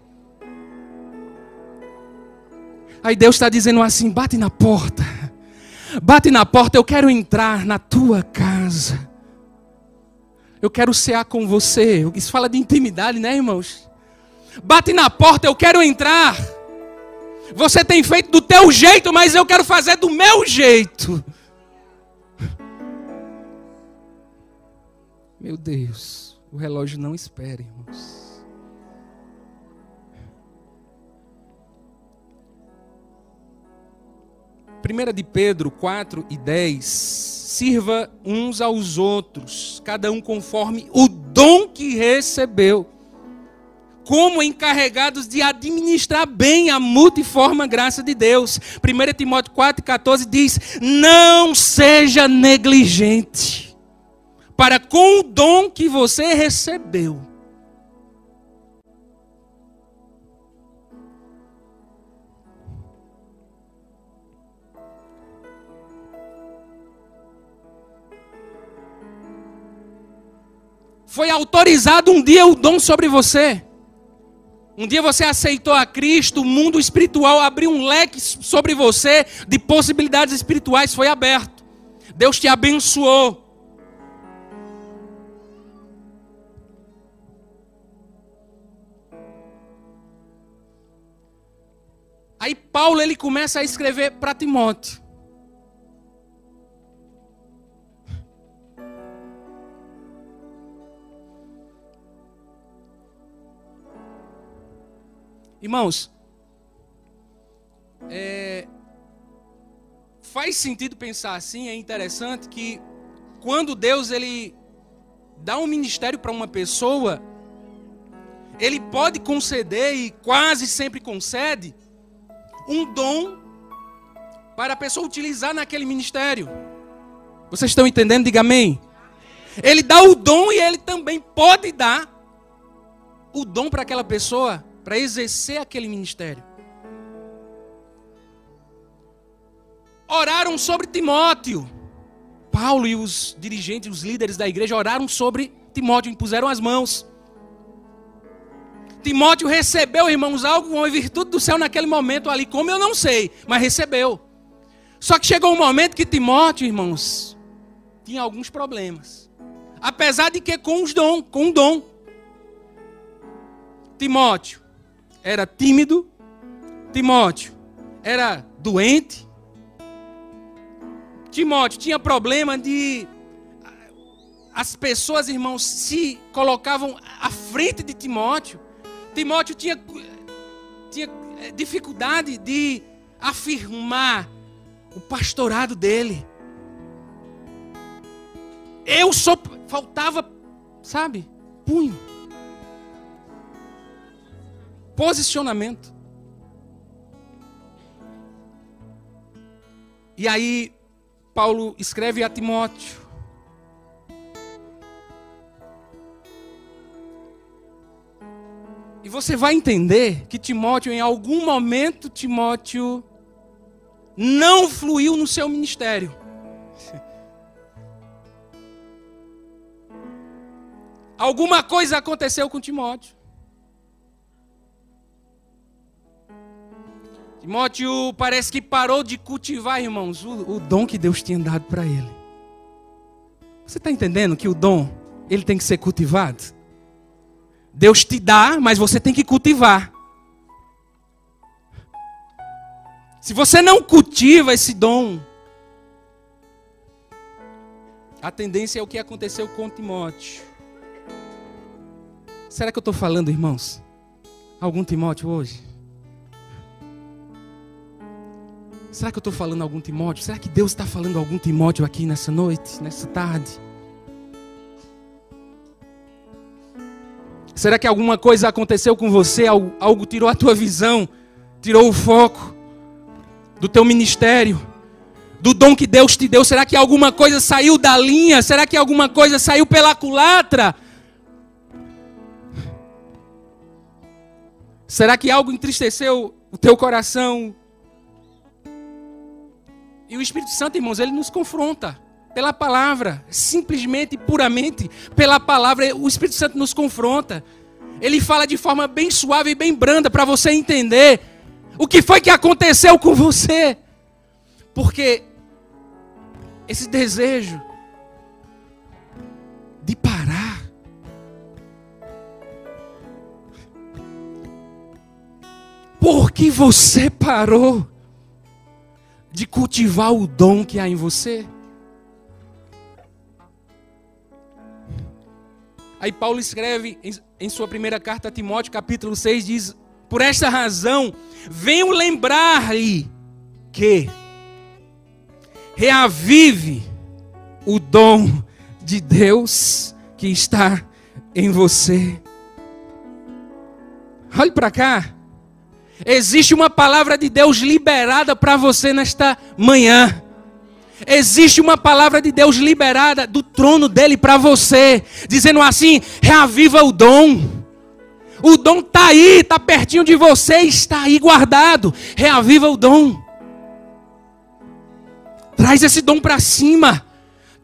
Aí Deus está dizendo assim: bate na porta. Bate na porta, eu quero entrar na tua casa. Eu quero cear com você. Isso fala de intimidade, né, irmãos? Bate na porta, eu quero entrar. Você tem feito do teu jeito, mas eu quero fazer do meu jeito. Meu Deus, o relógio não espera, irmãos. Primeira de Pedro 4 e 10 sirva uns aos outros, cada um conforme o dom que recebeu, como encarregados de administrar bem a multiforme graça de Deus. 1 Timóteo 4,14 diz: Não seja negligente, para com o dom que você recebeu Foi autorizado um dia o dom sobre você. Um dia você aceitou a Cristo, o mundo espiritual abriu um leque sobre você de possibilidades espirituais, foi aberto. Deus te abençoou. Aí Paulo ele começa a escrever para Timóteo. Irmãos, é, faz sentido pensar assim, é interessante que quando Deus ele dá um ministério para uma pessoa, ele pode conceder e quase sempre concede um dom para a pessoa utilizar naquele ministério. Vocês estão entendendo? Diga amém. Ele dá o dom e ele também pode dar o dom para aquela pessoa para exercer aquele ministério. Oraram sobre Timóteo. Paulo e os dirigentes, os líderes da igreja oraram sobre Timóteo, impuseram as mãos. Timóteo recebeu, irmãos, algo, uma virtude do céu naquele momento ali, como eu não sei, mas recebeu. Só que chegou um momento que Timóteo, irmãos, tinha alguns problemas. Apesar de que com os dom, com o dom. Timóteo era tímido, Timóteo era doente, Timóteo tinha problema de. As pessoas, irmãos, se colocavam à frente de Timóteo. Timóteo tinha, tinha eh, dificuldade de afirmar o pastorado dele. Eu só faltava, sabe, punho. Posicionamento. E aí, Paulo escreve a Timóteo: E você vai entender que Timóteo, em algum momento, Timóteo não fluiu no seu ministério. Alguma coisa aconteceu com Timóteo. Timóteo parece que parou de cultivar, irmãos, o, o dom que Deus tinha dado para ele. Você está entendendo que o dom, ele tem que ser cultivado? Deus te dá, mas você tem que cultivar. Se você não cultiva esse dom, a tendência é o que aconteceu com Timóteo. Será que eu estou falando, irmãos? Algum Timóteo hoje? Será que eu estou falando algum Timóteo? Será que Deus está falando algum Timóteo aqui nessa noite, nessa tarde? Será que alguma coisa aconteceu com você? Algo, algo tirou a tua visão, tirou o foco do teu ministério, do dom que Deus te deu? Será que alguma coisa saiu da linha? Será que alguma coisa saiu pela culatra? Será que algo entristeceu o teu coração? E o Espírito Santo, irmãos, ele nos confronta pela palavra, simplesmente, puramente pela palavra. O Espírito Santo nos confronta. Ele fala de forma bem suave e bem branda para você entender o que foi que aconteceu com você. Porque esse desejo de parar Por que você parou de cultivar o dom que há em você? Aí Paulo escreve em, sua primeira carta a Timóteo, capítulo 6, diz: Por esta razão, venho lembrar-lhe que reavive o dom de Deus que está em você. Olhe para cá. Existe uma palavra de Deus liberada para você nesta manhã. Existe uma palavra de Deus liberada do trono dele para você, dizendo assim: reaviva o dom. O dom está aí, está pertinho de você, está aí guardado. Reaviva o dom. Traz esse dom para cima.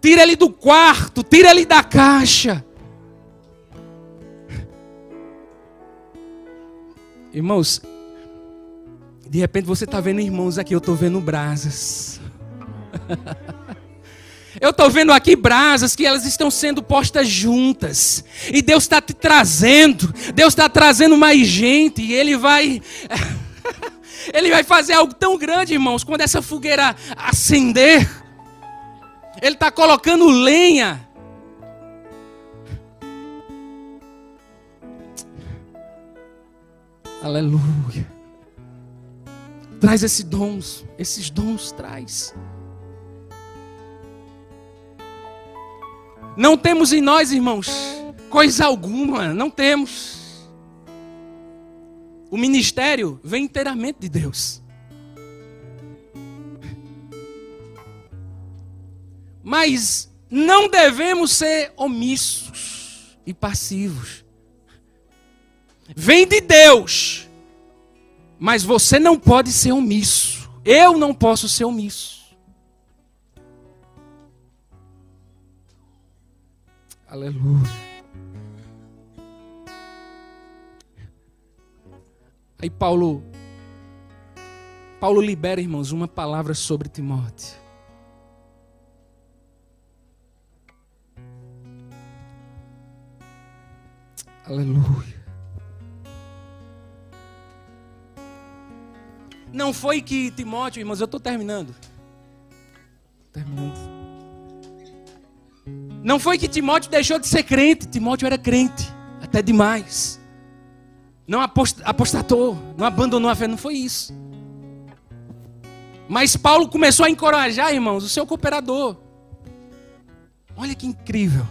Tira ele do quarto, tira ele da caixa. Irmãos, de repente você está vendo irmãos aqui, eu estou vendo brasas. Eu estou vendo aqui brasas que elas estão sendo postas juntas. E Deus está te trazendo. Deus está trazendo mais gente. E Ele vai. Ele vai fazer algo tão grande, irmãos, quando essa fogueira acender. Ele está colocando lenha. Aleluia. Traz esses dons, esses dons traz. Não temos em nós, irmãos, coisa alguma, não temos. O ministério vem inteiramente de Deus. Mas não devemos ser omissos e passivos. Vem de Deus mas você não pode ser omisso. Eu não posso ser omisso. Aleluia. Aí Paulo Paulo libera, irmãos, uma palavra sobre Timóteo. Aleluia. Não foi que Timóteo, irmãos, eu estou terminando. Terminando. Não foi que Timóteo deixou de ser crente. Timóteo era crente, até demais. Não apostatou, não abandonou a fé, não foi isso. Mas Paulo começou a encorajar, irmãos, o seu cooperador. Olha que incrível.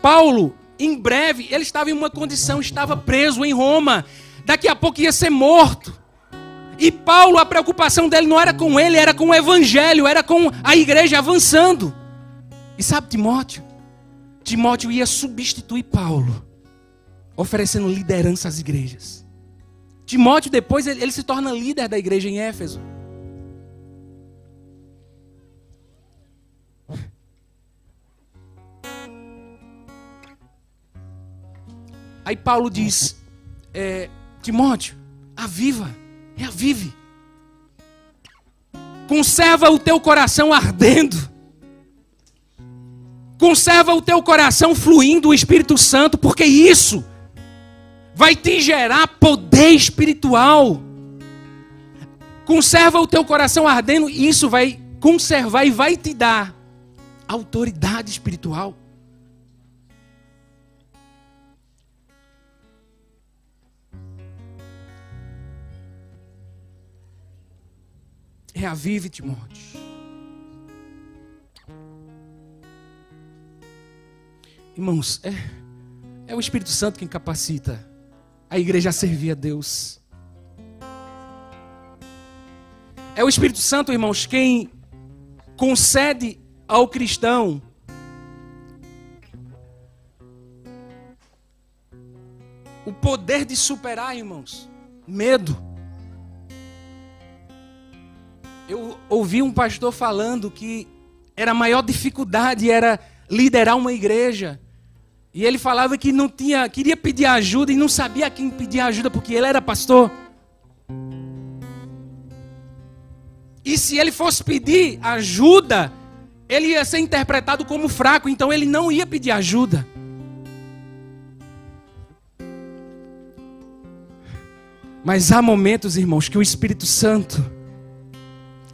Paulo, em breve, ele estava em uma condição, estava preso em Roma daqui a pouco ia ser morto. E Paulo, a preocupação dele não era com ele, era com o evangelho, era com a igreja avançando. E sabe, Timóteo? Timóteo ia substituir Paulo, oferecendo liderança às igrejas. Timóteo, depois, ele, ele se torna líder da igreja em Éfeso. Aí Paulo diz: é, Timóteo, aviva, reavive. Conserva o teu coração ardendo. Conserva o teu coração fluindo o Espírito Santo, porque isso vai te gerar poder espiritual. Conserva o teu coração ardendo, isso vai conservar e vai te dar autoridade espiritual. Reavive, Timóteo. Irmãos, é, é o Espírito Santo quem capacita a igreja a servir a Deus. É o Espírito Santo, irmãos, quem concede ao cristão o poder de superar, irmãos, medo. Eu ouvi um pastor falando que era a maior dificuldade era liderar uma igreja. E ele falava que não tinha, queria pedir ajuda e não sabia a quem pedir ajuda porque ele era pastor. E se ele fosse pedir ajuda, ele ia ser interpretado como fraco, então ele não ia pedir ajuda. Mas há momentos, irmãos, que o Espírito Santo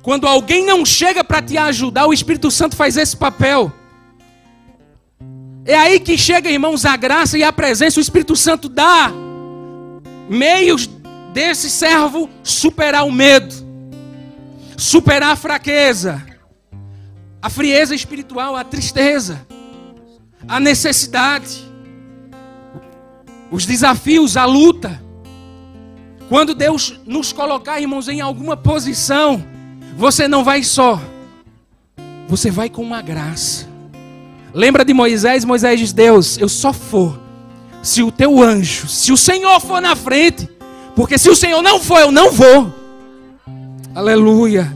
quando alguém não chega para te ajudar, o Espírito Santo faz esse papel. É aí que chega, irmãos, a graça e a presença. O Espírito Santo dá meios desse servo superar o medo, superar a fraqueza, a frieza espiritual, a tristeza, a necessidade, os desafios, a luta. Quando Deus nos colocar, irmãos, em alguma posição, você não vai só, você vai com uma graça. Lembra de Moisés? Moisés diz: Deus, eu só for se o teu anjo, se o Senhor for na frente, porque se o Senhor não for, eu não vou. Aleluia.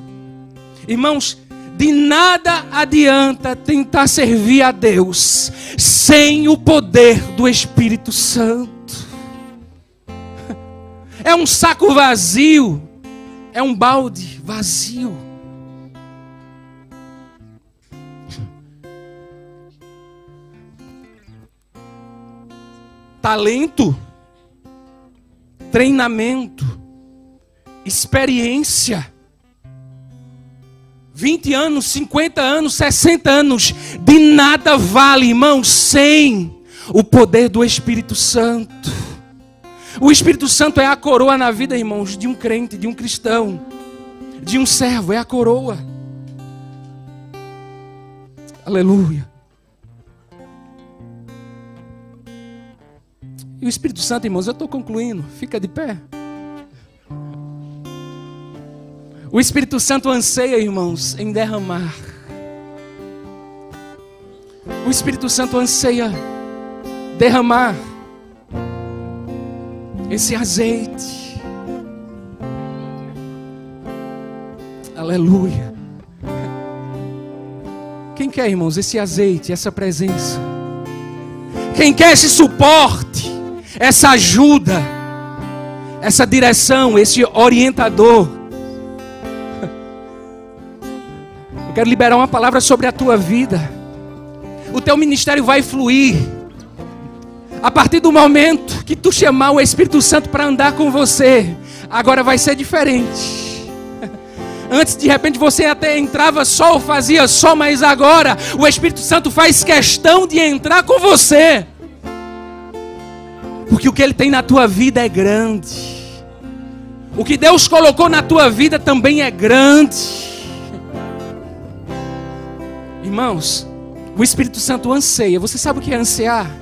Irmãos, de nada adianta tentar servir a Deus sem o poder do Espírito Santo. É um saco vazio é um balde vazio. Talento, treinamento, experiência. 20 anos, 50 anos, 60 anos, de nada vale, irmão, sem o poder do Espírito Santo. O Espírito Santo é a coroa na vida, irmãos, de um crente, de um cristão, de um servo, é a coroa. Aleluia. E o Espírito Santo, irmãos, eu estou concluindo, fica de pé. O Espírito Santo anseia, irmãos, em derramar. O Espírito Santo anseia derramar esse azeite. Aleluia. Quem quer, irmãos, esse azeite, essa presença? Quem quer esse suporte, essa ajuda, essa direção, esse orientador? Eu quero liberar uma palavra sobre a tua vida. O teu ministério vai fluir a partir do momento que tu chamar o Espírito Santo para andar com você, agora vai ser diferente. Antes de repente você até entrava só ou fazia só, mas agora o Espírito Santo faz questão de entrar com você. Porque o que ele tem na tua vida é grande. O que Deus colocou na tua vida também é grande. Irmãos, o Espírito Santo anseia. Você sabe o que é ansiar?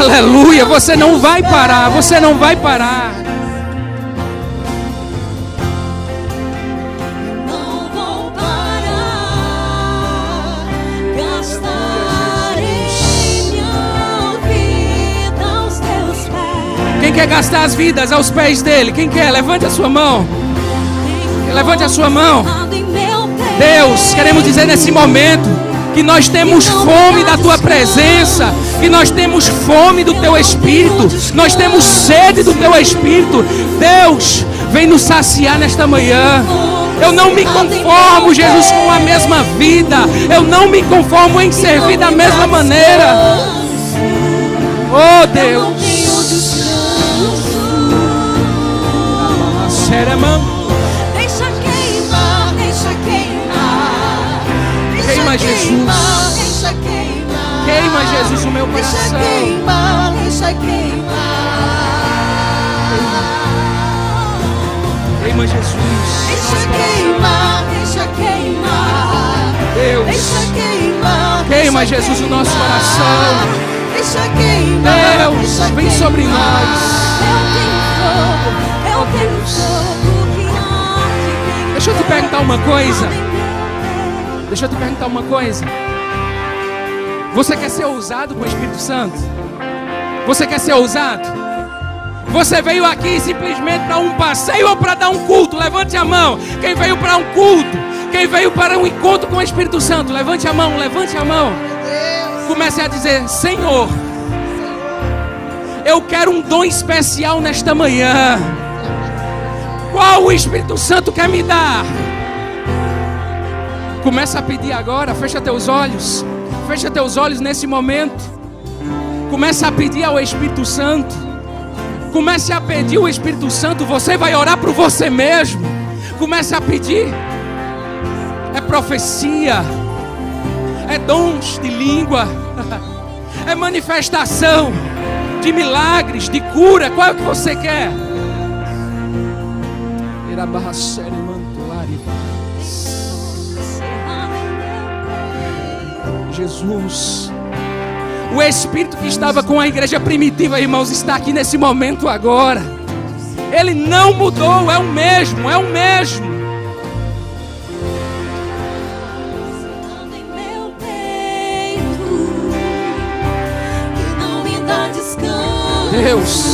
Aleluia, você não vai parar, você não vai parar. Não vou parar, gastar em minha vida aos teus pés. Quem quer gastar as vidas aos pés dele? Quem quer? Levante a sua mão. Levante a sua mão. Deus, queremos dizer nesse momento que nós temos fome da tua presença, que nós temos fome do teu espírito, nós temos sede do teu espírito. Deus, vem nos saciar nesta manhã. Eu não me conformo, Jesus, com a mesma vida. Eu não me conformo em servir da mesma maneira. Oh Deus. Jesus, o meu Deixa coração. queimar, deixa queimar. Queima, Jesus. Deixa queimar, deixa queimar. Deus. Deixa queimar. Queima, deixa Jesus, o nosso coração. Deixa queimar. Deus, deixa vem sobre nós. Eu tenho fogo, eu tenho fogo. Deixa eu te perguntar uma coisa. Deixa eu te perguntar uma coisa. Você quer ser ousado com o Espírito Santo? Você quer ser ousado? Você veio aqui simplesmente para um passeio ou para dar um culto? Levante a mão. Quem veio para um culto? Quem veio para um encontro com o Espírito Santo? Levante a mão, levante a mão. Comece a dizer: Senhor, eu quero um dom especial nesta manhã. Qual o Espírito Santo quer me dar? Começa a pedir agora, fecha teus olhos. Fecha teus olhos nesse momento. Começa a pedir ao Espírito Santo. Comece a pedir o Espírito Santo. Você vai orar por você mesmo. Comece a pedir. É profecia. É dons de língua. É manifestação de milagres, de cura. Qual é o que você quer? Irabarracere mantulari. Jesus. O Espírito que estava com a igreja primitiva, irmãos, está aqui nesse momento agora. Ele não mudou, é o mesmo, é o mesmo. Deus,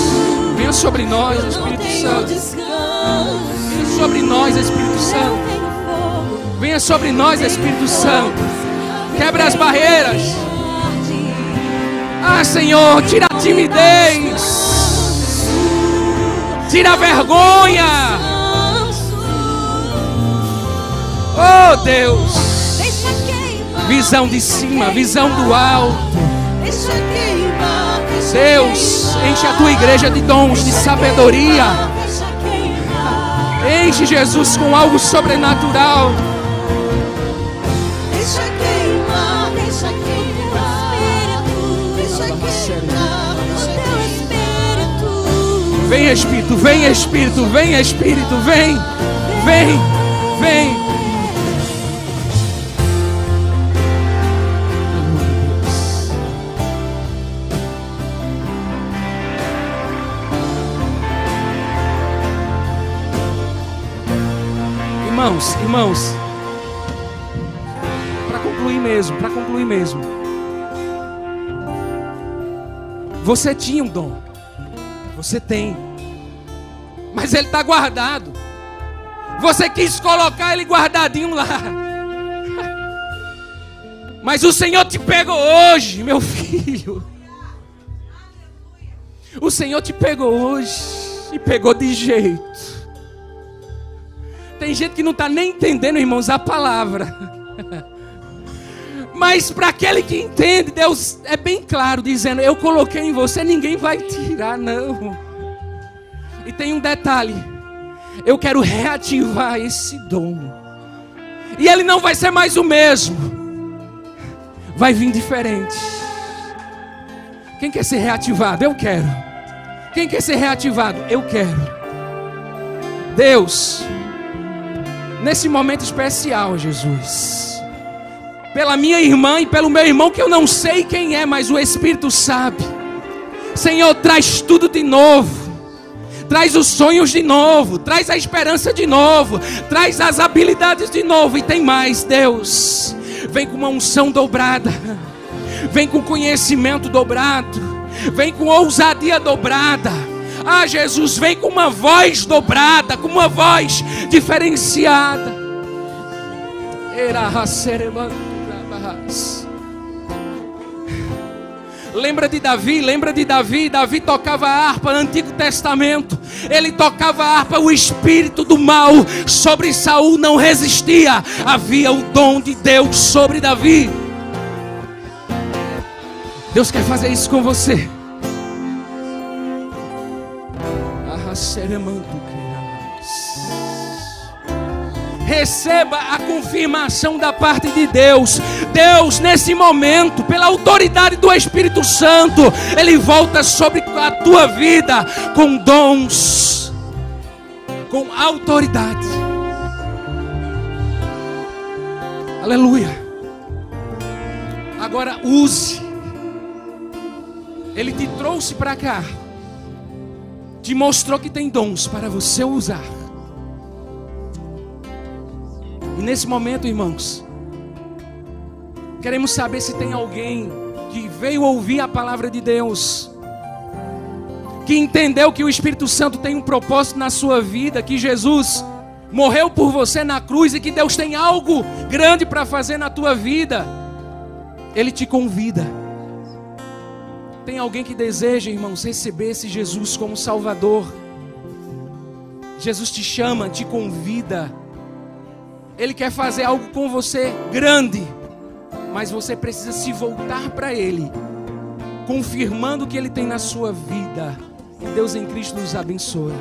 venha sobre nós, Espírito Santo. Venha sobre nós, Espírito Santo. Venha sobre nós, Espírito Santo. Quebra as barreiras. Ah, Senhor, tira a timidez. Tira a vergonha. Oh, Deus. Visão de cima, visão do alto. Deus, enche a tua igreja de dons, de sabedoria. Enche Jesus com algo sobrenatural. Vem Espírito, vem Espírito, vem Espírito, vem, vem, vem. Irmãos, irmãos, para concluir mesmo, para concluir mesmo. Você tinha um dom. Você tem. Mas ele está guardado. Você quis colocar ele guardadinho lá. Mas o Senhor te pegou hoje, meu filho. O Senhor te pegou hoje e pegou de jeito. Tem gente que não está nem entendendo, irmãos, a palavra. Mas para aquele que entende, Deus é bem claro, dizendo: Eu coloquei em você, ninguém vai tirar, não. E tem um detalhe: eu quero reativar esse dom. E ele não vai ser mais o mesmo, vai vir diferente. Quem quer ser reativado? Eu quero. Quem quer ser reativado? Eu quero. Deus, nesse momento especial, Jesus pela minha irmã e pelo meu irmão, que eu não sei quem é, mas o Espírito sabe. Senhor, traz tudo de novo. Traz os sonhos de novo, traz a esperança de novo, traz as habilidades de novo. E tem mais, Deus. Vem com uma unção dobrada, vem com conhecimento dobrado, vem com ousadia dobrada. Ah, Jesus, vem com uma voz dobrada, com uma voz diferenciada. Era Lembra de Davi, lembra de Davi. Davi tocava a harpa no Antigo Testamento. Ele tocava a harpa, o espírito do mal sobre Saul não resistia. Havia o dom de Deus sobre Davi. Deus quer fazer isso com você. Ah, receba a confirmação da parte de Deus. Deus, nesse momento, pela autoridade do Espírito Santo, Ele volta sobre a tua vida com dons, com autoridade. Aleluia. Agora use. Ele te trouxe para cá. Te mostrou que tem dons para você usar. E nesse momento, irmãos, queremos saber se tem alguém que veio ouvir a palavra de Deus, que entendeu que o Espírito Santo tem um propósito na sua vida, que Jesus morreu por você na cruz e que Deus tem algo grande para fazer na tua vida. Ele te convida. Tem alguém que deseja, irmãos, receber esse Jesus como Salvador. Jesus te chama, te convida. Ele quer fazer algo com você grande, mas você precisa se voltar para Ele, confirmando o que Ele tem na sua vida. Que Deus em Cristo nos abençoe.